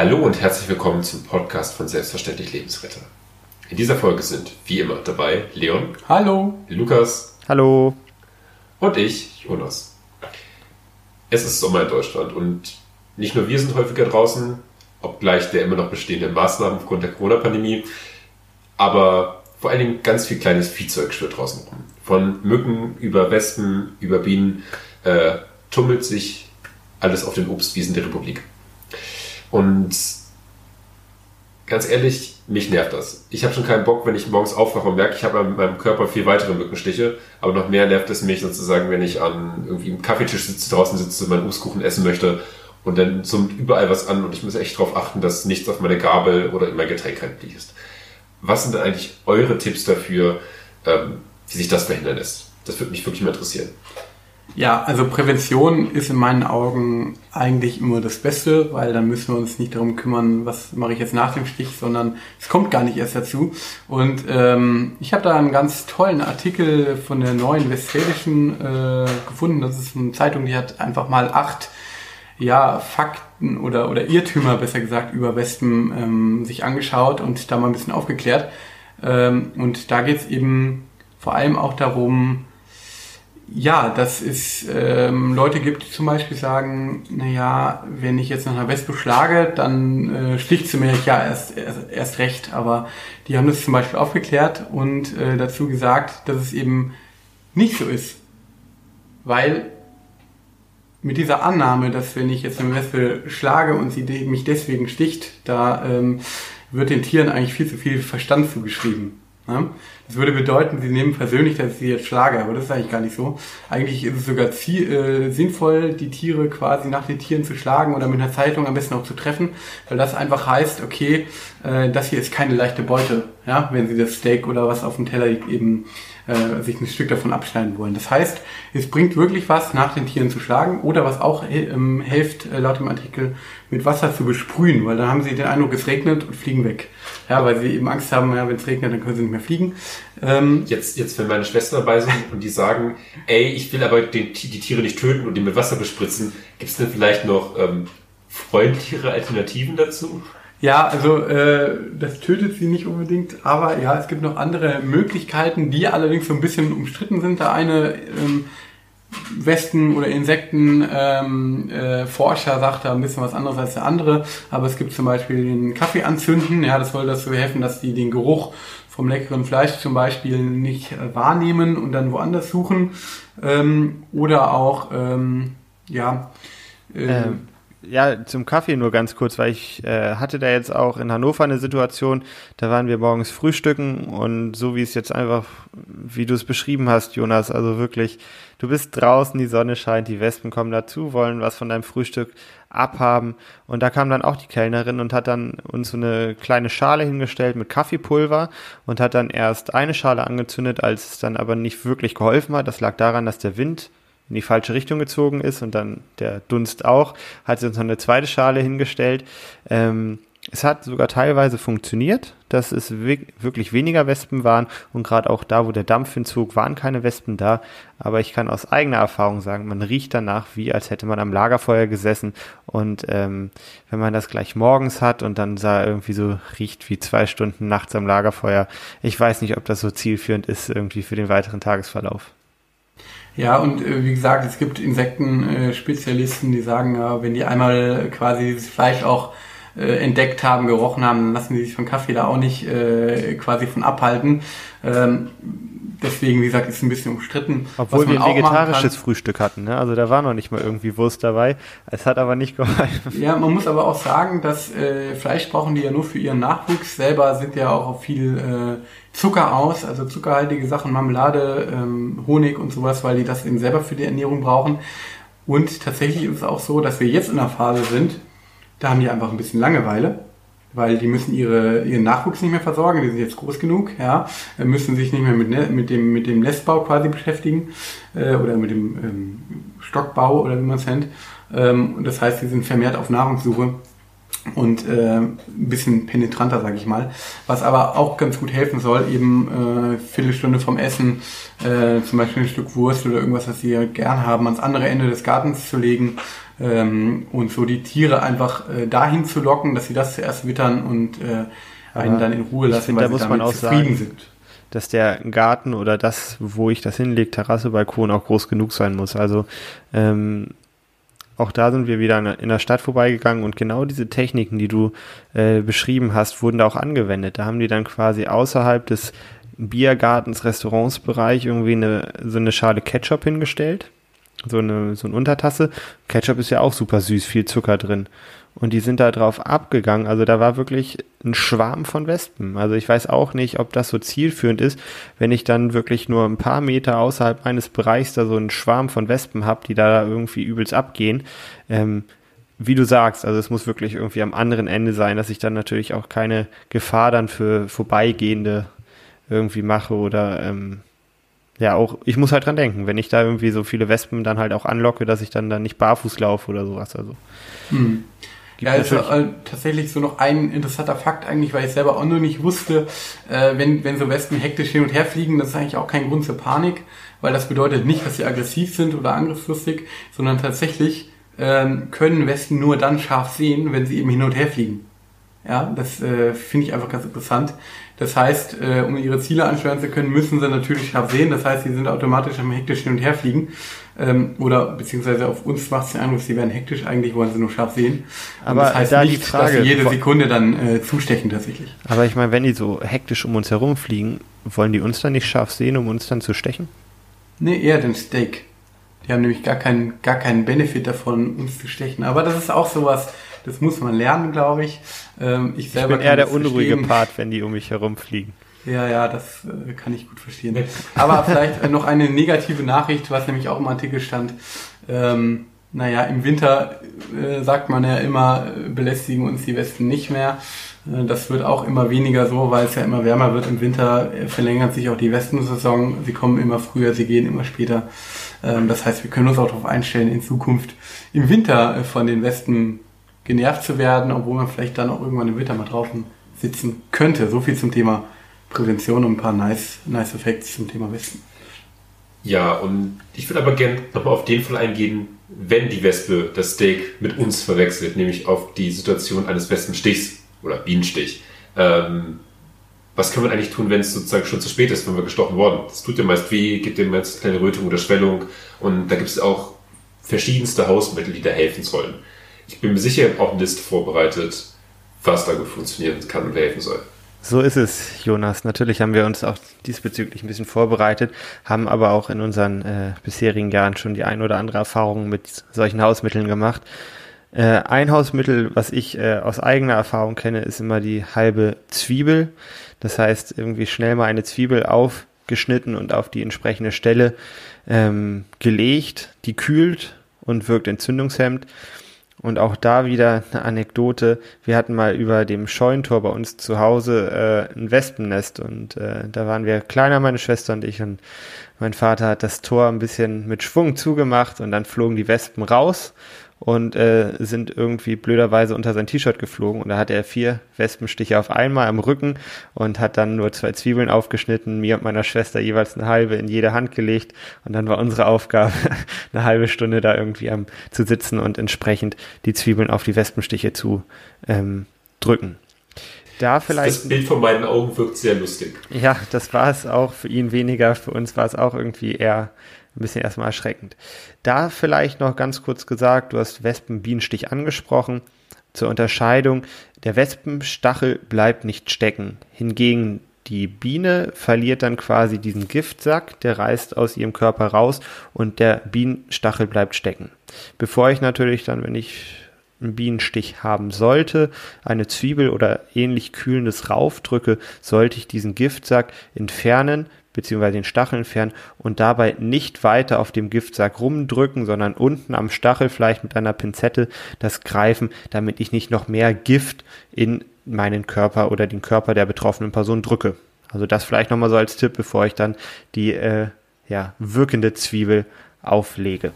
Hallo und herzlich willkommen zum Podcast von Selbstverständlich Lebensretter. In dieser Folge sind wie immer dabei Leon. Hallo. Lukas. Hallo. Und ich, Jonas. Es ist Sommer in Deutschland und nicht nur wir sind häufiger draußen, obgleich der immer noch bestehenden Maßnahmen aufgrund der Corona-Pandemie, aber vor allen Dingen ganz viel kleines Viehzeug schwirrt draußen rum. Von Mücken über Wespen über Bienen äh, tummelt sich alles auf den Obstwiesen der Republik. Und ganz ehrlich, mich nervt das. Ich habe schon keinen Bock, wenn ich morgens aufwache und merke, ich habe an meinem Körper viel weitere Mückenstiche. Aber noch mehr nervt es mich sozusagen, wenn ich an irgendwie im Kaffeetisch sitze, draußen sitze, meinen Obstkuchen essen möchte und dann zoomt überall was an und ich muss echt darauf achten, dass nichts auf meine Gabel oder in mein Getränk reinfließt. Was sind denn eigentlich eure Tipps dafür, ähm, wie sich das verhindern lässt? Das würde mich wirklich mal interessieren. Ja, also Prävention ist in meinen Augen eigentlich immer das Beste, weil dann müssen wir uns nicht darum kümmern, was mache ich jetzt nach dem Stich, sondern es kommt gar nicht erst dazu. Und ähm, ich habe da einen ganz tollen Artikel von der Neuen Westfälischen äh, gefunden. Das ist eine Zeitung, die hat einfach mal acht ja, Fakten oder, oder Irrtümer, besser gesagt, über Wespen ähm, sich angeschaut und da mal ein bisschen aufgeklärt. Ähm, und da geht es eben vor allem auch darum, ja, dass es ähm, Leute gibt, die zum Beispiel sagen, naja, wenn ich jetzt nach einer Wespe schlage, dann äh, sticht sie mir ja erst, erst, erst recht. Aber die haben das zum Beispiel aufgeklärt und äh, dazu gesagt, dass es eben nicht so ist. Weil mit dieser Annahme, dass wenn ich jetzt eine Wespe schlage und sie mich deswegen sticht, da ähm, wird den Tieren eigentlich viel zu viel Verstand zugeschrieben. Ne? Das würde bedeuten, sie nehmen persönlich, dass sie jetzt schlage, aber das ist eigentlich gar nicht so. Eigentlich ist es sogar äh, sinnvoll, die Tiere quasi nach den Tieren zu schlagen oder mit einer Zeitung am besten auch zu treffen, weil das einfach heißt, okay, äh, das hier ist keine leichte Beute, ja, wenn sie das Steak oder was auf dem Teller liegt eben äh, sich ein Stück davon abschneiden wollen. Das heißt, es bringt wirklich was, nach den Tieren zu schlagen oder was auch ähm, hilft, äh, laut dem Artikel, mit Wasser zu besprühen, weil dann haben sie den Eindruck, es regnet und fliegen weg. Ja, weil sie eben Angst haben, ja, wenn es regnet, dann können sie nicht mehr fliegen. Ähm, jetzt, jetzt, wenn meine Schwestern dabei sind und die sagen, ey, ich will aber den, die Tiere nicht töten und die mit Wasser bespritzen, gibt es denn vielleicht noch ähm, freundlichere Alternativen dazu? Ja, also äh, das tötet sie nicht unbedingt, aber ja, es gibt noch andere Möglichkeiten, die allerdings so ein bisschen umstritten sind. Der eine ähm, Westen- oder Insektenforscher ähm, äh, Forscher sagt da ein bisschen was anderes als der andere, aber es gibt zum Beispiel den Kaffee anzünden, ja, das soll dazu helfen, dass die den Geruch vom leckeren Fleisch zum Beispiel nicht äh, wahrnehmen und dann woanders suchen. Ähm, oder auch, ähm, ja, äh, ähm ja, zum Kaffee nur ganz kurz, weil ich äh, hatte da jetzt auch in Hannover eine Situation, da waren wir morgens frühstücken und so wie es jetzt einfach, wie du es beschrieben hast, Jonas, also wirklich, du bist draußen, die Sonne scheint, die Wespen kommen dazu, wollen was von deinem Frühstück abhaben und da kam dann auch die Kellnerin und hat dann uns so eine kleine Schale hingestellt mit Kaffeepulver und hat dann erst eine Schale angezündet, als es dann aber nicht wirklich geholfen hat. Das lag daran, dass der Wind in die falsche Richtung gezogen ist und dann der Dunst auch, hat sie uns noch eine zweite Schale hingestellt. Ähm, es hat sogar teilweise funktioniert, dass es wirklich weniger Wespen waren und gerade auch da, wo der Dampf hinzog, waren keine Wespen da. Aber ich kann aus eigener Erfahrung sagen, man riecht danach wie, als hätte man am Lagerfeuer gesessen und ähm, wenn man das gleich morgens hat und dann sah irgendwie so riecht wie zwei Stunden nachts am Lagerfeuer, ich weiß nicht, ob das so zielführend ist irgendwie für den weiteren Tagesverlauf. Ja, und äh, wie gesagt, es gibt Insektenspezialisten, die sagen, ja, wenn die einmal quasi das Fleisch auch äh, entdeckt haben, gerochen haben, dann lassen die sich von Kaffee da auch nicht äh, quasi von abhalten. Ähm, deswegen, wie gesagt, ist ein bisschen umstritten. Obwohl wir ein vegetarisches Frühstück hatten, ne? Also da war noch nicht mal irgendwie Wurst dabei. Es hat aber nicht geholfen. Ja, man muss aber auch sagen, dass äh, Fleisch brauchen die ja nur für ihren Nachwuchs. Selber sind ja auch auf viel äh, Zucker aus, also zuckerhaltige Sachen, Marmelade, ähm, Honig und sowas, weil die das eben selber für die Ernährung brauchen. Und tatsächlich ist es auch so, dass wir jetzt in der Phase sind, da haben die einfach ein bisschen Langeweile, weil die müssen ihre, ihren Nachwuchs nicht mehr versorgen, die sind jetzt groß genug, ja, müssen sich nicht mehr mit, ne, mit, dem, mit dem Nestbau quasi beschäftigen äh, oder mit dem ähm, Stockbau oder wie man es nennt. Ähm, das heißt, sie sind vermehrt auf Nahrungssuche und äh, ein bisschen penetranter, sage ich mal. Was aber auch ganz gut helfen soll, eben äh, Viertelstunde vom Essen, äh, zum Beispiel ein Stück Wurst oder irgendwas, was sie gern haben, ans andere Ende des Gartens zu legen, ähm, und so die Tiere einfach äh, dahin zu locken, dass sie das zuerst wittern und äh, einen dann in Ruhe lassen, find, weil da sie muss man auch zufrieden sagen, sind. dass der Garten oder das, wo ich das hinlege, Terrasse, Balkon auch groß genug sein muss. Also ähm, auch da sind wir wieder in der Stadt vorbeigegangen und genau diese Techniken, die du äh, beschrieben hast, wurden da auch angewendet. Da haben die dann quasi außerhalb des Biergartens, Restaurantsbereich irgendwie eine, so eine Schale Ketchup hingestellt. So eine, so eine Untertasse. Ketchup ist ja auch super süß, viel Zucker drin. Und die sind da drauf abgegangen. Also da war wirklich ein Schwarm von Wespen. Also ich weiß auch nicht, ob das so zielführend ist, wenn ich dann wirklich nur ein paar Meter außerhalb meines Bereichs da so einen Schwarm von Wespen habe, die da irgendwie übelst abgehen. Ähm, wie du sagst, also es muss wirklich irgendwie am anderen Ende sein, dass ich dann natürlich auch keine Gefahr dann für Vorbeigehende irgendwie mache oder ähm, ja, auch, ich muss halt dran denken, wenn ich da irgendwie so viele Wespen dann halt auch anlocke, dass ich dann da nicht barfuß laufe oder sowas. Also. Hm. Ja, ist äh, tatsächlich so noch ein interessanter Fakt eigentlich, weil ich selber auch noch nicht wusste, äh, wenn, wenn so Wespen hektisch hin und her fliegen, das ist eigentlich auch kein Grund zur Panik, weil das bedeutet nicht, dass sie aggressiv sind oder angriffslustig, sondern tatsächlich ähm, können Wespen nur dann scharf sehen, wenn sie eben hin und her fliegen. Ja, das äh, finde ich einfach ganz interessant. Das heißt, äh, um ihre Ziele ansteuern zu können, müssen sie natürlich scharf sehen. Das heißt, sie sind automatisch am hektisch hin und her fliegen. Ähm, oder beziehungsweise auf uns macht es den Eindruck, sie werden hektisch, eigentlich wollen sie nur scharf sehen. Und Aber das heißt da nicht, die Frage, dass sie jede Sekunde dann äh, zustechen tatsächlich. Aber ich meine, wenn die so hektisch um uns herumfliegen, wollen die uns dann nicht scharf sehen, um uns dann zu stechen? Nee, eher den Steak. Die haben nämlich gar keinen, gar keinen Benefit davon, uns zu stechen. Aber das ist auch sowas, das muss man lernen, glaube ich. Ähm, ich Ich selber bin eher der unruhige verstehen. Part, wenn die um mich herumfliegen. Ja, ja, das äh, kann ich gut verstehen. Aber vielleicht äh, noch eine negative Nachricht, was nämlich auch im Artikel stand. Ähm, naja, im Winter äh, sagt man ja immer, äh, belästigen uns die Wespen nicht mehr. Äh, das wird auch immer weniger so, weil es ja immer wärmer wird. Im Winter äh, verlängert sich auch die Wespensaison. Sie kommen immer früher, sie gehen immer später. Ähm, das heißt, wir können uns auch darauf einstellen, in Zukunft im Winter von den Wespen genervt zu werden, obwohl man vielleicht dann auch irgendwann im Winter mal draußen sitzen könnte. So viel zum Thema Prävention und ein paar nice, nice Effects zum Thema Wespen. Ja, und ich würde aber gerne nochmal auf den Fall eingehen, wenn die Wespe das Steak mit uns verwechselt, nämlich auf die Situation eines Wespenstichs oder Bienenstich. Ähm, was kann man eigentlich tun, wenn es sozusagen schon zu spät ist, wenn wir gestochen worden? Das tut dir meist weh, gibt dir meist kleine Rötung oder Schwellung und da gibt es auch verschiedenste Hausmittel, die da helfen sollen. Ich bin mir sicher, ihr habt auch eine Liste vorbereitet, was da gut funktionieren kann und helfen soll. So ist es, Jonas. Natürlich haben wir uns auch diesbezüglich ein bisschen vorbereitet, haben aber auch in unseren äh, bisherigen Jahren schon die ein oder andere Erfahrung mit solchen Hausmitteln gemacht. Äh, ein Hausmittel, was ich äh, aus eigener Erfahrung kenne, ist immer die halbe Zwiebel. Das heißt, irgendwie schnell mal eine Zwiebel aufgeschnitten und auf die entsprechende Stelle ähm, gelegt, die kühlt und wirkt entzündungshemmend. Und auch da wieder eine Anekdote. Wir hatten mal über dem Scheunentor bei uns zu Hause äh, ein Wespennest. Und äh, da waren wir kleiner, meine Schwester und ich. Und mein Vater hat das Tor ein bisschen mit Schwung zugemacht. Und dann flogen die Wespen raus und äh, sind irgendwie blöderweise unter sein T-Shirt geflogen und da hatte er vier Wespenstiche auf einmal am Rücken und hat dann nur zwei Zwiebeln aufgeschnitten, mir und meiner Schwester jeweils eine halbe in jede Hand gelegt und dann war unsere Aufgabe, eine halbe Stunde da irgendwie am zu sitzen und entsprechend die Zwiebeln auf die Wespenstiche zu ähm, drücken. Da vielleicht. Das Bild von meinen Augen wirkt sehr lustig. Ja, das war es auch für ihn weniger. Für uns war es auch irgendwie eher ein bisschen erstmal erschreckend. Da vielleicht noch ganz kurz gesagt, du hast Wespenbienenstich angesprochen. Zur Unterscheidung, der Wespenstachel bleibt nicht stecken. Hingegen die Biene verliert dann quasi diesen Giftsack, der reißt aus ihrem Körper raus und der Bienenstachel bleibt stecken. Bevor ich natürlich dann, wenn ich einen Bienenstich haben sollte, eine Zwiebel oder ähnlich kühlendes raufdrücke, sollte ich diesen Giftsack entfernen, beziehungsweise den Stachel entfernen und dabei nicht weiter auf dem Giftsack rumdrücken, sondern unten am Stachel vielleicht mit einer Pinzette das greifen, damit ich nicht noch mehr Gift in meinen Körper oder den Körper der betroffenen Person drücke. Also das vielleicht nochmal so als Tipp, bevor ich dann die äh, ja, wirkende Zwiebel auflege.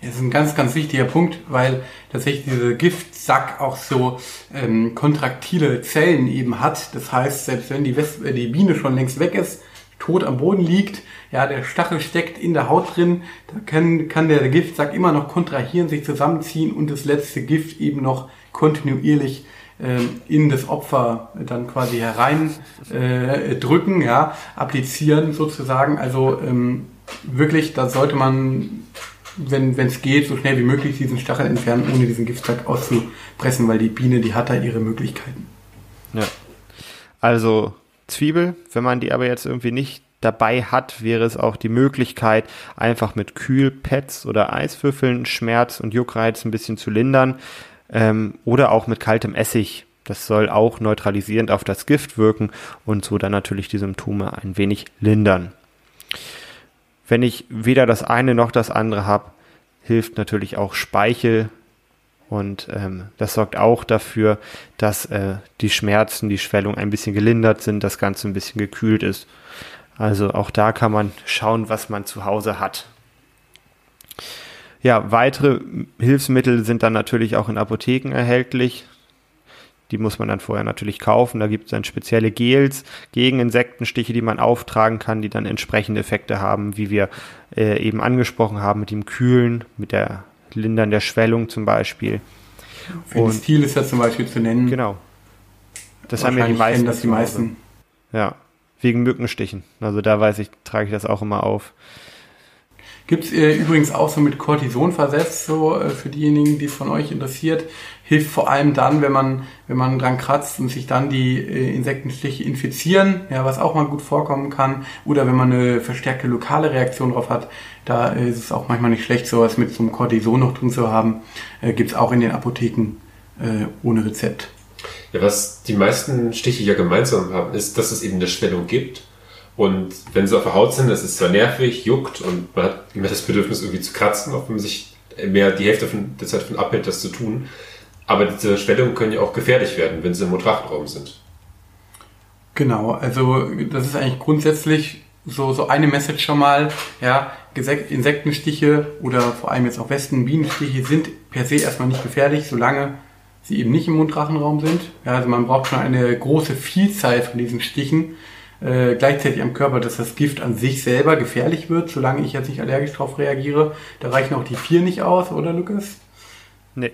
Das ist ein ganz, ganz wichtiger Punkt, weil tatsächlich dieser Giftsack auch so ähm, kontraktile Zellen eben hat. Das heißt, selbst wenn die, Wespe, die Biene schon längst weg ist, tot am Boden liegt, ja, der Stachel steckt in der Haut drin, da kann, kann der Giftsack immer noch kontrahieren, sich zusammenziehen und das letzte Gift eben noch kontinuierlich ähm, in das Opfer dann quasi herein äh, drücken, ja, applizieren sozusagen. Also ähm, wirklich, da sollte man, wenn es geht, so schnell wie möglich diesen Stachel entfernen, ohne diesen Giftsack auszupressen, weil die Biene, die hat da ihre Möglichkeiten. Ja. Also Zwiebel, wenn man die aber jetzt irgendwie nicht dabei hat, wäre es auch die Möglichkeit, einfach mit Kühlpads oder Eiswürfeln Schmerz und Juckreiz ein bisschen zu lindern ähm, oder auch mit kaltem Essig. Das soll auch neutralisierend auf das Gift wirken und so dann natürlich die Symptome ein wenig lindern. Wenn ich weder das eine noch das andere habe, hilft natürlich auch Speichel und ähm, das sorgt auch dafür, dass äh, die Schmerzen, die Schwellung ein bisschen gelindert sind, das Ganze ein bisschen gekühlt ist. Also auch da kann man schauen, was man zu Hause hat. Ja, weitere Hilfsmittel sind dann natürlich auch in Apotheken erhältlich. Die muss man dann vorher natürlich kaufen. Da gibt es dann spezielle Gels gegen Insektenstiche, die man auftragen kann, die dann entsprechende Effekte haben, wie wir äh, eben angesprochen haben, mit dem Kühlen, mit der Lindern der Schwellung zum Beispiel. Stil ist ja zum Beispiel zu nennen. Genau. Das haben ja die meisten. Das die meisten. Ja, wegen Mückenstichen. Also da weiß ich, trage ich das auch immer auf. Gibt es äh, übrigens auch so mit Cortison versetzt, so äh, für diejenigen, die es von euch interessiert. Hilft vor allem dann, wenn man, wenn man dran kratzt und sich dann die äh, Insektenstiche infizieren, ja, was auch mal gut vorkommen kann. Oder wenn man eine verstärkte lokale Reaktion drauf hat, da ist es auch manchmal nicht schlecht, sowas mit so einem Cortison noch drin zu haben. Äh, Gibt es auch in den Apotheken äh, ohne Rezept. Ja, was die meisten Stiche ja gemeinsam haben, ist, dass es eben eine Schwellung gibt und wenn sie auf der Haut sind, das ist zwar nervig, juckt und man hat immer das Bedürfnis irgendwie zu kratzen, auch wenn man sich mehr die Hälfte von, der Zeit davon abhält, das zu tun. Aber diese Schwellungen können ja auch gefährlich werden, wenn sie im Motrachenraum sind. Genau, also das ist eigentlich grundsätzlich so, so eine Message schon mal, ja, Insektenstiche oder vor allem jetzt auch Westen, Bienenstiche sind per se erstmal nicht gefährlich, solange sie eben nicht im Mundrachenraum sind. Ja, also man braucht schon eine große Vielzahl von diesen Stichen, äh, gleichzeitig am Körper, dass das Gift an sich selber gefährlich wird, solange ich jetzt nicht allergisch darauf reagiere. Da reichen auch die vier nicht aus, oder Lukas? Nee.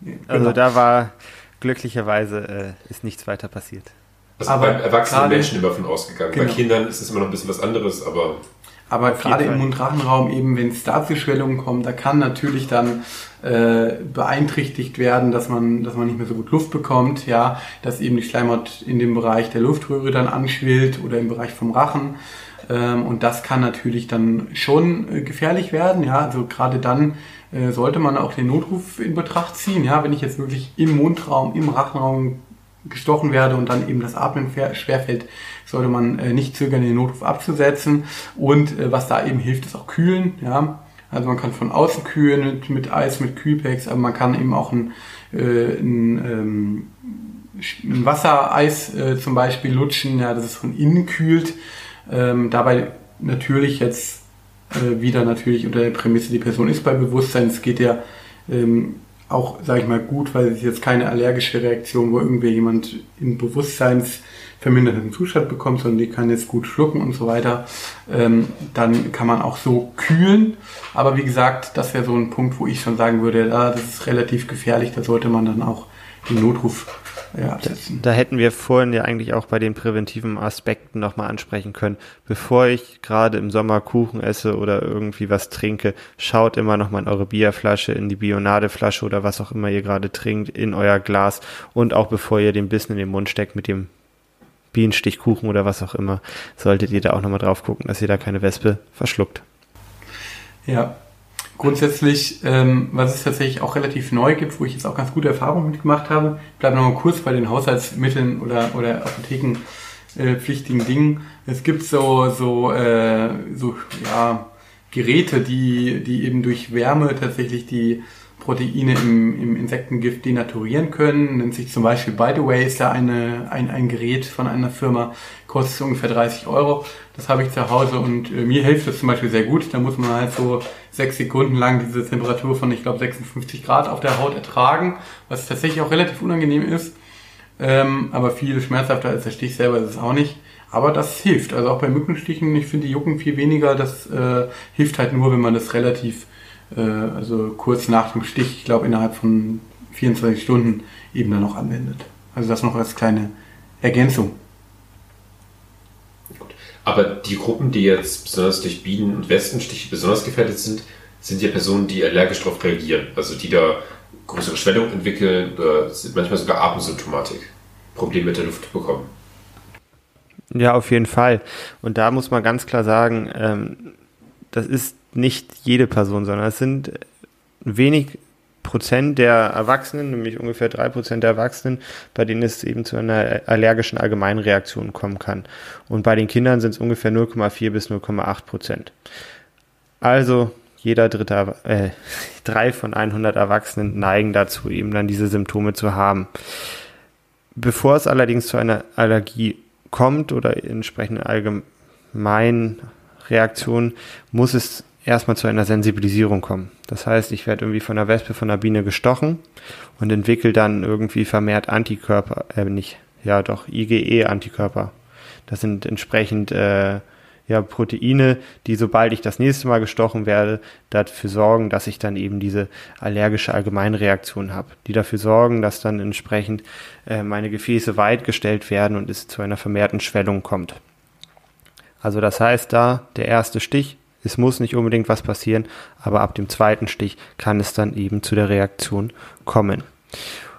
nee also genau. da war glücklicherweise äh, ist nichts weiter passiert. Also aber bei erwachsenen Menschen immer von ausgegangen. Genau. Bei Kindern ist es immer noch ein bisschen was anderes, aber aber gerade im Mundrachenraum eben, wenn es da zu Schwellungen kommt, da kann natürlich dann äh, beeinträchtigt werden, dass man, dass man nicht mehr so gut Luft bekommt, ja, dass eben die Schleimhaut in dem Bereich der Luftröhre dann anschwillt oder im Bereich vom Rachen. Ähm, und das kann natürlich dann schon äh, gefährlich werden, ja, also gerade dann äh, sollte man auch den Notruf in Betracht ziehen, ja, wenn ich jetzt wirklich im Mundraum, im Rachenraum gestochen werde und dann eben das Atmen schwerfällt, sollte man äh, nicht zögern, den Notruf abzusetzen. Und äh, was da eben hilft, ist auch kühlen. Ja? Also man kann von außen kühlen mit, mit Eis, mit Kühlpacks, aber man kann eben auch ein, äh, ein, ähm, ein Wassereis äh, zum Beispiel lutschen, ja, dass es von innen kühlt. Ähm, dabei natürlich jetzt äh, wieder natürlich unter der Prämisse, die Person ist bei Bewusstsein. Es geht ja ähm, auch, sage ich mal, gut, weil es jetzt keine allergische Reaktion, wo irgendwie jemand in bewusstseinsverminderten Zustand bekommt, sondern die kann jetzt gut schlucken und so weiter. Ähm, dann kann man auch so kühlen. Aber wie gesagt, das wäre so ein Punkt, wo ich schon sagen würde, ja, das ist relativ gefährlich, da sollte man dann auch den Notruf ja, da, da, hätten wir vorhin ja eigentlich auch bei den präventiven Aspekten nochmal ansprechen können. Bevor ich gerade im Sommer Kuchen esse oder irgendwie was trinke, schaut immer nochmal in eure Bierflasche, in die Bionadeflasche oder was auch immer ihr gerade trinkt, in euer Glas und auch bevor ihr den Bissen in den Mund steckt mit dem Bienenstichkuchen oder was auch immer, solltet ihr da auch nochmal drauf gucken, dass ihr da keine Wespe verschluckt. Ja, Grundsätzlich, ähm, was es tatsächlich auch relativ neu gibt, wo ich jetzt auch ganz gute Erfahrungen mitgemacht habe, bleibe nochmal kurz bei den Haushaltsmitteln oder, oder Apothekenpflichtigen äh, Dingen. Es gibt so, so, äh, so ja, Geräte, die, die eben durch Wärme tatsächlich die Proteine im, im Insektengift denaturieren können. Nennt sich zum Beispiel By the Way ist da eine, ein, ein Gerät von einer Firma, kostet ungefähr 30 Euro. Das habe ich zu Hause und äh, mir hilft das zum Beispiel sehr gut. Da muss man halt so sechs Sekunden lang diese Temperatur von, ich glaube, 56 Grad auf der Haut ertragen, was tatsächlich auch relativ unangenehm ist. ähm, aber viel schmerzhafter als der Stich selber ist es auch nicht. Aber das hilft. Also auch bei Mückenstichen, ich finde, die jucken viel weniger. Das äh, hilft halt nur, wenn man das relativ, also kurz nach dem Stich, ich glaube innerhalb von 24 Stunden eben dann noch anwendet. Also das noch als kleine Ergänzung. Gut. Aber die Gruppen, die jetzt besonders durch Bienen- und Wespenstiche besonders gefährdet sind, sind ja Personen, die allergisch darauf reagieren. Also die da größere Schwellung entwickeln oder manchmal sogar Atemsymptomatik, Probleme mit der Luft bekommen. Ja, auf jeden Fall. Und da muss man ganz klar sagen, ähm, das ist nicht jede Person, sondern es sind wenig Prozent der Erwachsenen, nämlich ungefähr drei Prozent der Erwachsenen, bei denen es eben zu einer allergischen Allgemeinreaktion kommen kann. Und bei den Kindern sind es ungefähr 0,4 bis 0,8 Prozent. Also jeder dritte, äh, drei von 100 Erwachsenen neigen dazu, eben dann diese Symptome zu haben. Bevor es allerdings zu einer Allergie kommt oder entsprechende allgemeinen Reaktionen, muss es erstmal zu einer Sensibilisierung kommen. Das heißt, ich werde irgendwie von der Wespe, von der Biene gestochen und entwickle dann irgendwie vermehrt Antikörper, äh, nicht, ja doch, IgE-Antikörper. Das sind entsprechend äh, ja, Proteine, die sobald ich das nächste Mal gestochen werde, dafür sorgen, dass ich dann eben diese allergische Allgemeinreaktion habe, die dafür sorgen, dass dann entsprechend äh, meine Gefäße weit gestellt werden und es zu einer vermehrten Schwellung kommt. Also das heißt da, der erste Stich, es muss nicht unbedingt was passieren, aber ab dem zweiten Stich kann es dann eben zu der Reaktion kommen.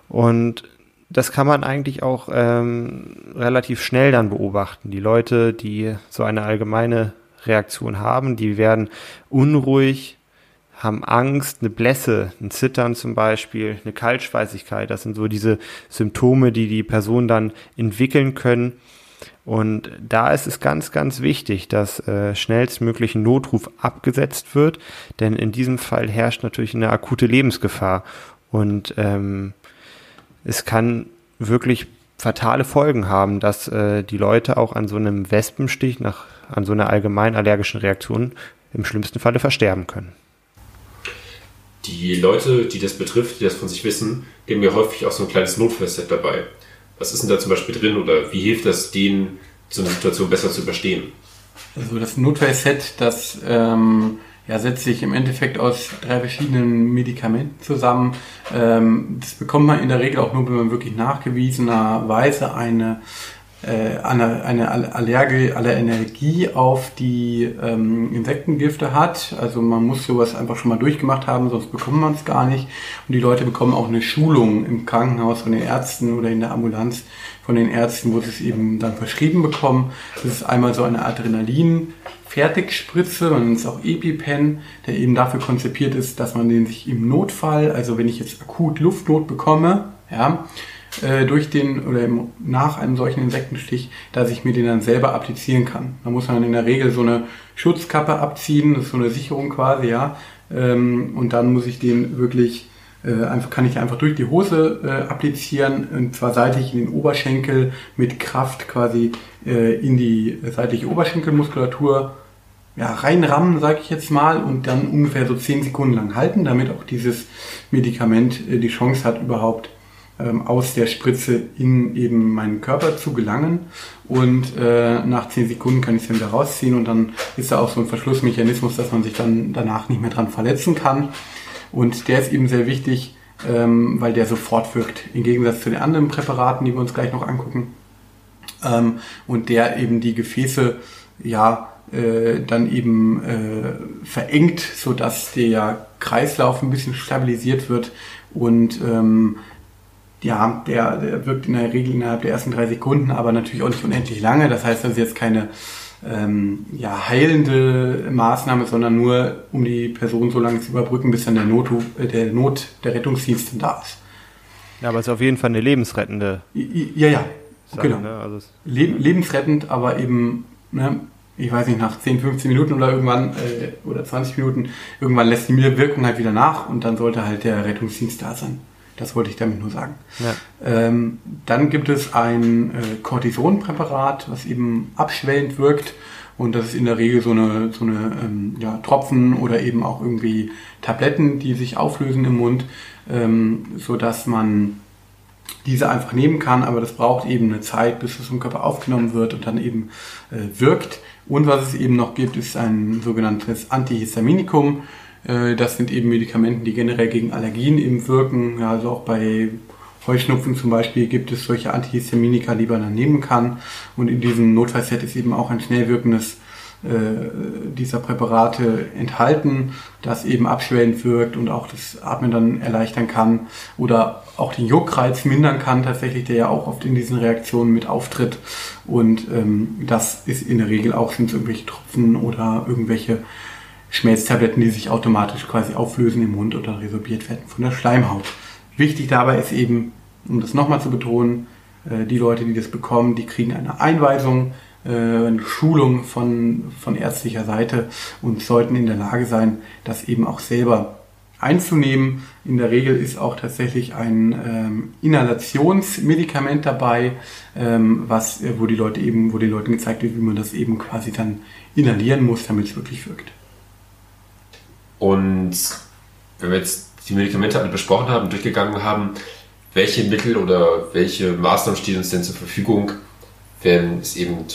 Und das kann man eigentlich auch ähm, relativ schnell dann beobachten. Die Leute, die so eine allgemeine Reaktion haben, die werden unruhig, haben Angst, eine Blässe, ein Zittern zum Beispiel, eine Kaltschweißigkeit. Das sind so diese Symptome, die die Person dann entwickeln können. Und da ist es ganz, ganz wichtig, dass äh, schnellstmöglich ein Notruf abgesetzt wird, denn in diesem Fall herrscht natürlich eine akute Lebensgefahr. Und ähm, es kann wirklich fatale Folgen haben, dass äh, die Leute auch an so einem Wespenstich, nach, an so einer allgemein allergischen Reaktion im schlimmsten Falle versterben können. Die Leute, die das betrifft, die das von sich wissen, die haben ja häufig auch so ein kleines Notfallset dabei. Was ist denn da zum Beispiel drin oder wie hilft das denen, so eine Situation besser zu überstehen? Also das Notfallset, das ähm, ja, setzt sich im Endeffekt aus drei verschiedenen Medikamenten zusammen. Ähm, das bekommt man in der Regel auch nur, wenn man wirklich nachgewiesenerweise eine eine, eine Allergie, Allergie auf die ähm, Insektengifte hat. Also man muss sowas einfach schon mal durchgemacht haben, sonst bekommt man es gar nicht. Und die Leute bekommen auch eine Schulung im Krankenhaus von den Ärzten oder in der Ambulanz von den Ärzten, wo sie es eben dann verschrieben bekommen. Das ist einmal so eine Adrenalin. Fertigspritze, man nennt es auch EpiPen, der eben dafür konzipiert ist, dass man den sich im Notfall, also wenn ich jetzt akut Luftnot bekomme, ja, äh, durch den oder im, nach einem solchen Insektenstich, dass ich mir den dann selber applizieren kann. Da muss man in der Regel so eine Schutzkappe abziehen, das ist so eine Sicherung quasi, ja. Ähm, und dann muss ich den wirklich äh, einfach kann ich einfach durch die Hose äh, applizieren und zwar seitlich in den Oberschenkel mit Kraft quasi äh, in die seitliche Oberschenkelmuskulatur ja, reinrammen, sage ich jetzt mal, und dann ungefähr so 10 Sekunden lang halten, damit auch dieses Medikament äh, die Chance hat, überhaupt ähm, aus der Spritze in eben meinen Körper zu gelangen. Und äh, nach 10 Sekunden kann ich es dann wieder rausziehen und dann ist da auch so ein Verschlussmechanismus, dass man sich dann danach nicht mehr dran verletzen kann. Und der ist eben sehr wichtig, ähm, weil der sofort wirkt, im Gegensatz zu den anderen Präparaten, die wir uns gleich noch angucken. Ähm, und der eben die Gefäße ja äh, dann eben äh, verengt, sodass der Kreislauf ein bisschen stabilisiert wird und ähm, ja, der, der wirkt in der Regel innerhalb der ersten drei Sekunden, aber natürlich auch nicht unendlich lange. Das heißt, das ist jetzt keine ähm, ja, heilende Maßnahme, sondern nur, um die Person so lange zu überbrücken, bis dann der, Notruf, äh, der Not, der Rettungsdienst da ist. Ja, aber es ist auf jeden Fall eine lebensrettende. Ja, ja, Sache, genau. Ne? Also Le lebensrettend, aber eben, ne, ich weiß nicht, nach 10, 15 Minuten oder irgendwann, äh, oder 20 Minuten, irgendwann lässt die Wirkung halt wieder nach und dann sollte halt der Rettungsdienst da sein. Das wollte ich damit nur sagen. Ja. Ähm, dann gibt es ein äh, Cortisonpräparat, was eben abschwellend wirkt. Und das ist in der Regel so eine, so eine ähm, ja, Tropfen oder eben auch irgendwie Tabletten, die sich auflösen im Mund, ähm, so dass man diese einfach nehmen kann, aber das braucht eben eine Zeit, bis es im Körper aufgenommen wird und dann eben äh, wirkt. Und was es eben noch gibt, ist ein sogenanntes Antihistaminikum. Äh, das sind eben Medikamente, die generell gegen Allergien eben wirken. Also auch bei Heuschnupfen zum Beispiel gibt es solche Antihistaminika, die man dann nehmen kann. Und in diesem Notfallset ist eben auch ein schnell wirkendes äh, dieser Präparate enthalten, das eben abschwellend wirkt und auch das Atmen dann erleichtern kann oder auch den Juckreiz mindern kann, tatsächlich, der ja auch oft in diesen Reaktionen mit auftritt. Und ähm, das ist in der Regel auch, sind es irgendwelche Tropfen oder irgendwelche Schmelztabletten, die sich automatisch quasi auflösen im Mund oder resorbiert werden von der Schleimhaut. Wichtig dabei ist eben, um das nochmal zu betonen, äh, die Leute, die das bekommen, die kriegen eine Einweisung äh, eine Schulung von, von ärztlicher Seite und sollten in der Lage sein, das eben auch selber einzunehmen. In der Regel ist auch tatsächlich ein ähm, Inhalationsmedikament dabei, ähm, was, äh, wo die Leute eben, wo den Leuten gezeigt wird, wie man das eben quasi dann inhalieren muss, damit es wirklich wirkt. Und wenn wir jetzt die Medikamente alle besprochen haben, durchgegangen haben, welche Mittel oder welche Maßnahmen stehen uns denn zur Verfügung, wenn es eben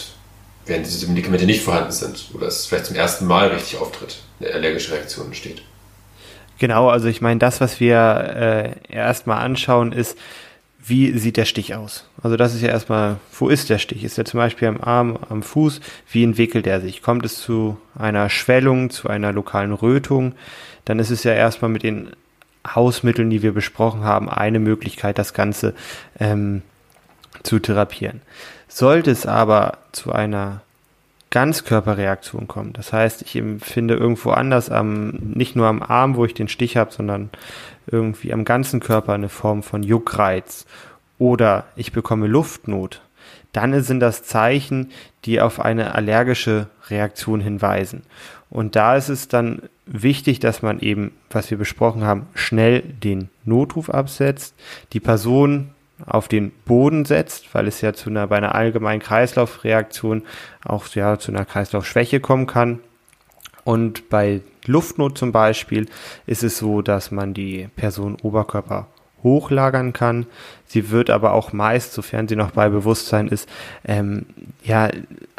während diese Medikamente nicht vorhanden sind oder es vielleicht zum ersten Mal richtig auftritt, eine allergische Reaktion entsteht. Genau, also ich meine, das, was wir äh, erstmal anschauen, ist, wie sieht der Stich aus? Also das ist ja erstmal, wo ist der Stich? Ist er zum Beispiel am Arm, am Fuß? Wie entwickelt er sich? Kommt es zu einer Schwellung, zu einer lokalen Rötung? Dann ist es ja erstmal mit den Hausmitteln, die wir besprochen haben, eine Möglichkeit, das Ganze ähm, zu therapieren. Sollte es aber zu einer Ganzkörperreaktion kommen, das heißt, ich empfinde irgendwo anders am, nicht nur am Arm, wo ich den Stich habe, sondern irgendwie am ganzen Körper eine Form von Juckreiz. Oder ich bekomme Luftnot, dann sind das Zeichen, die auf eine allergische Reaktion hinweisen. Und da ist es dann wichtig, dass man eben, was wir besprochen haben, schnell den Notruf absetzt, die Person auf den Boden setzt, weil es ja zu einer, bei einer allgemeinen Kreislaufreaktion auch ja, zu einer Kreislaufschwäche kommen kann. Und bei Luftnot zum Beispiel ist es so, dass man die Person Oberkörper hochlagern kann. Sie wird aber auch meist, sofern sie noch bei Bewusstsein ist, ähm, ja,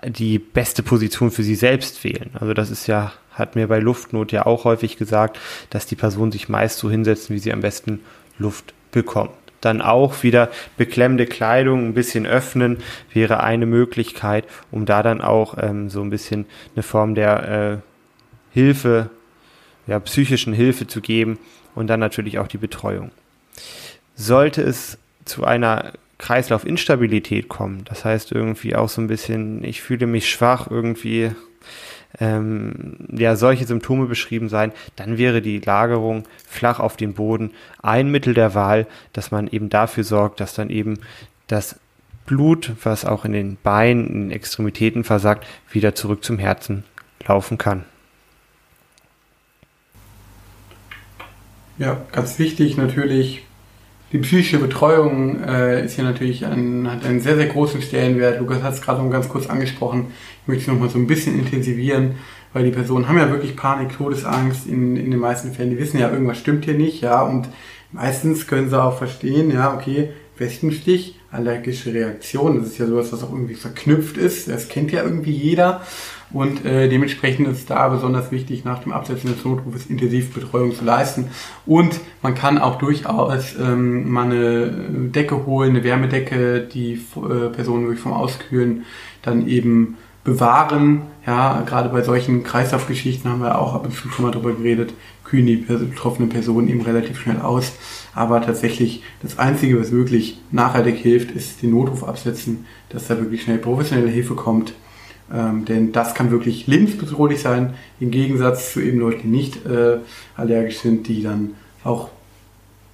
die beste Position für sie selbst wählen. Also das ist ja, hat mir bei Luftnot ja auch häufig gesagt, dass die Person sich meist so hinsetzen, wie sie am besten Luft bekommt dann auch wieder beklemmende Kleidung ein bisschen öffnen, wäre eine Möglichkeit, um da dann auch ähm, so ein bisschen eine Form der äh, Hilfe, ja, psychischen Hilfe zu geben und dann natürlich auch die Betreuung. Sollte es zu einer Kreislaufinstabilität kommen, das heißt irgendwie auch so ein bisschen, ich fühle mich schwach, irgendwie ähm, ja, solche Symptome beschrieben sein, dann wäre die Lagerung flach auf dem Boden ein Mittel der Wahl, dass man eben dafür sorgt, dass dann eben das Blut, was auch in den Beinen, in den Extremitäten versagt, wieder zurück zum Herzen laufen kann. Ja, ganz wichtig natürlich die psychische Betreuung äh, ist hier natürlich ein, hat einen sehr, sehr großen Stellenwert. Lukas hat es gerade noch ganz kurz angesprochen. Ich möchte es nochmal so ein bisschen intensivieren, weil die Personen haben ja wirklich Panik, Todesangst in, in den meisten Fällen. Die wissen ja, irgendwas stimmt hier nicht, ja, und meistens können sie auch verstehen, ja, okay, Wespenstich, allergische Reaktion, das ist ja sowas, was auch irgendwie verknüpft ist, das kennt ja irgendwie jeder. Und äh, dementsprechend ist da besonders wichtig, nach dem Absetzen des Notrufes Intensivbetreuung zu leisten. Und man kann auch durchaus ähm, mal eine Decke holen, eine Wärmedecke, die äh, Personen wirklich vom Auskühlen dann eben bewahren. Ja, gerade bei solchen Kreislaufgeschichten haben wir auch ab und zu schon mal drüber geredet, kühlen die betroffene Personen eben relativ schnell aus. Aber tatsächlich das Einzige, was wirklich nachhaltig hilft, ist den Notruf absetzen, dass da wirklich schnell professionelle Hilfe kommt ähm, denn das kann wirklich lebensbedrohlich sein, im Gegensatz zu eben Leuten, die nicht äh, allergisch sind, die dann auch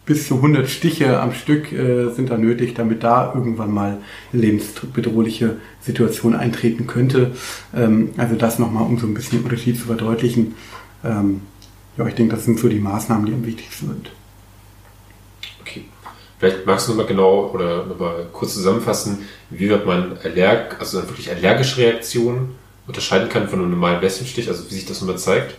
bis zu 100 Stiche am Stück äh, sind da nötig, damit da irgendwann mal eine lebensbedrohliche Situation eintreten könnte. Ähm, also das nochmal, um so ein bisschen den Unterschied zu verdeutlichen. Ähm, ja, ich denke, das sind so die Maßnahmen, die am wichtigsten sind. Vielleicht magst du nochmal genau oder nochmal kurz zusammenfassen, wie wird man allerg, also wirklich allergische Reaktionen unterscheiden kann von einem normalen Wespenstich, also wie sich das nochmal zeigt?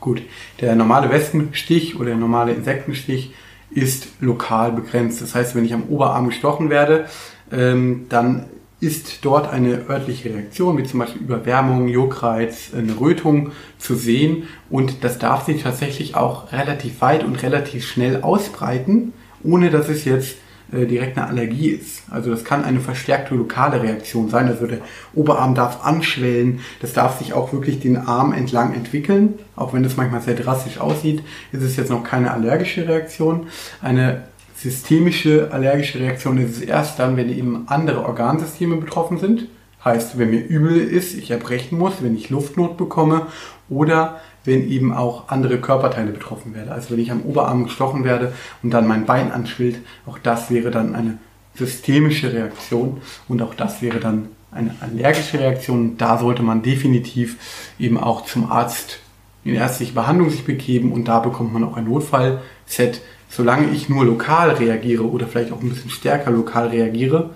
Gut, der normale Wespenstich oder der normale Insektenstich ist lokal begrenzt. Das heißt, wenn ich am Oberarm gestochen werde, ähm, dann ist dort eine örtliche Reaktion, wie zum Beispiel Überwärmung, Juckreiz, eine Rötung zu sehen. Und das darf sich tatsächlich auch relativ weit und relativ schnell ausbreiten, ohne dass es jetzt äh, direkt eine Allergie ist. Also das kann eine verstärkte lokale Reaktion sein. Also der Oberarm darf anschwellen, das darf sich auch wirklich den Arm entlang entwickeln. Auch wenn das manchmal sehr drastisch aussieht, ist es jetzt noch keine allergische Reaktion. Eine Systemische allergische Reaktion ist es erst dann, wenn eben andere Organsysteme betroffen sind. Heißt, wenn mir übel ist, ich erbrechen muss, wenn ich Luftnot bekomme oder wenn eben auch andere Körperteile betroffen werden. Also wenn ich am Oberarm gestochen werde und dann mein Bein anschwillt, auch das wäre dann eine systemische Reaktion und auch das wäre dann eine allergische Reaktion. Da sollte man definitiv eben auch zum Arzt in ärztliche Behandlung sich begeben und da bekommt man auch ein Notfallset, solange ich nur lokal reagiere oder vielleicht auch ein bisschen stärker lokal reagiere,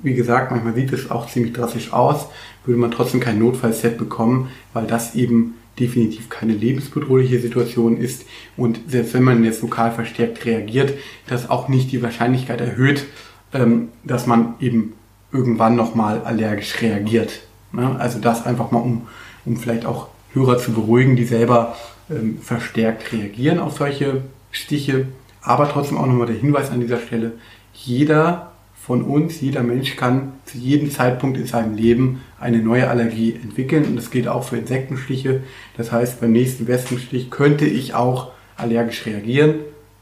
wie gesagt, manchmal sieht es auch ziemlich drastisch aus, würde man trotzdem kein Notfallset bekommen, weil das eben definitiv keine lebensbedrohliche Situation ist und selbst wenn man jetzt lokal verstärkt reagiert, das auch nicht die Wahrscheinlichkeit erhöht, ähm, dass man eben irgendwann nochmal allergisch reagiert. Ne? Also das einfach mal, um, um vielleicht auch Hörer zu beruhigen, die selber ähm, verstärkt reagieren auf solche Stiche. Aber trotzdem auch nochmal der Hinweis an dieser Stelle, jeder von uns, jeder Mensch kann zu jedem Zeitpunkt in seinem Leben eine neue Allergie entwickeln und das geht auch für Insektenstiche. Das heißt, beim nächsten Wespenstich könnte ich auch allergisch reagieren.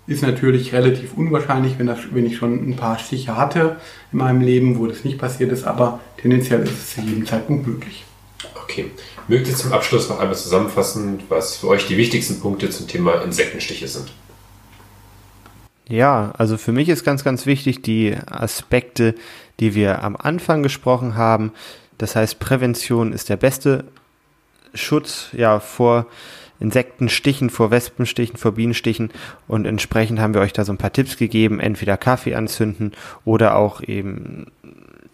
Ist natürlich relativ unwahrscheinlich, wenn, das, wenn ich schon ein paar Stiche hatte in meinem Leben, wo das nicht passiert ist, aber tendenziell ist es zu jedem Zeitpunkt möglich. Okay. Mögt ihr zum Abschluss noch einmal zusammenfassen, was für euch die wichtigsten Punkte zum Thema Insektenstiche sind? Ja, also für mich ist ganz, ganz wichtig die Aspekte, die wir am Anfang gesprochen haben. Das heißt, Prävention ist der beste Schutz ja vor Insektenstichen, vor Wespenstichen, vor Bienenstichen und entsprechend haben wir euch da so ein paar Tipps gegeben, entweder Kaffee anzünden oder auch eben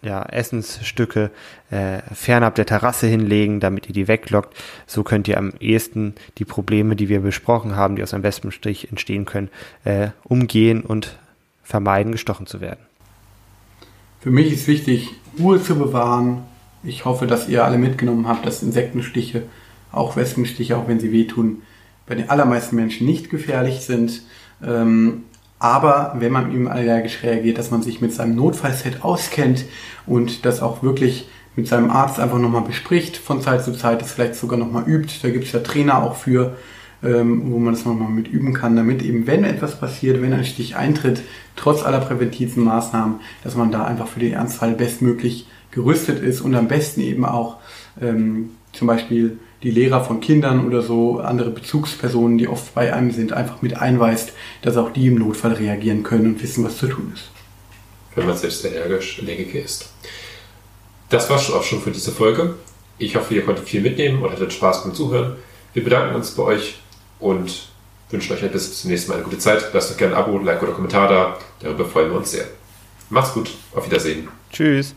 ja, Essensstücke äh, fernab der Terrasse hinlegen, damit ihr die weglockt. So könnt ihr am ehesten die Probleme, die wir besprochen haben, die aus einem Wespenstich entstehen können, äh, umgehen und vermeiden, gestochen zu werden. Für mich ist wichtig, Ruhe zu bewahren. Ich hoffe, dass ihr alle mitgenommen habt, dass Insektenstiche, auch Wespenstiche, auch wenn sie wehtun, bei den allermeisten Menschen nicht gefährlich sind. Ähm, aber wenn man eben allergisch reagiert, dass man sich mit seinem Notfallset auskennt und das auch wirklich mit seinem Arzt einfach nochmal bespricht, von Zeit zu Zeit, das vielleicht sogar nochmal übt. Da gibt es ja Trainer auch für, ähm, wo man das nochmal mit üben kann, damit eben, wenn etwas passiert, wenn ein Stich eintritt, trotz aller präventiven Maßnahmen, dass man da einfach für den Ernstfall bestmöglich gerüstet ist und am besten eben auch ähm, zum Beispiel die Lehrer von Kindern oder so, andere Bezugspersonen, die oft bei einem sind, einfach mit einweist, dass auch die im Notfall reagieren können und wissen, was zu tun ist. Wenn man selbst allergisch Allergiker ist. Das war auch schon für diese Folge. Ich hoffe, ihr konntet viel mitnehmen und hattet Spaß beim Zuhören. Wir bedanken uns bei euch und wünschen euch bis zum nächsten Mal eine gute Zeit. Lasst doch gerne ein Abo, Like oder Kommentar da. Darüber freuen wir uns sehr. Macht's gut. Auf Wiedersehen. Tschüss.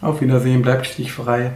Auf Wiedersehen. Bleibt stichfrei.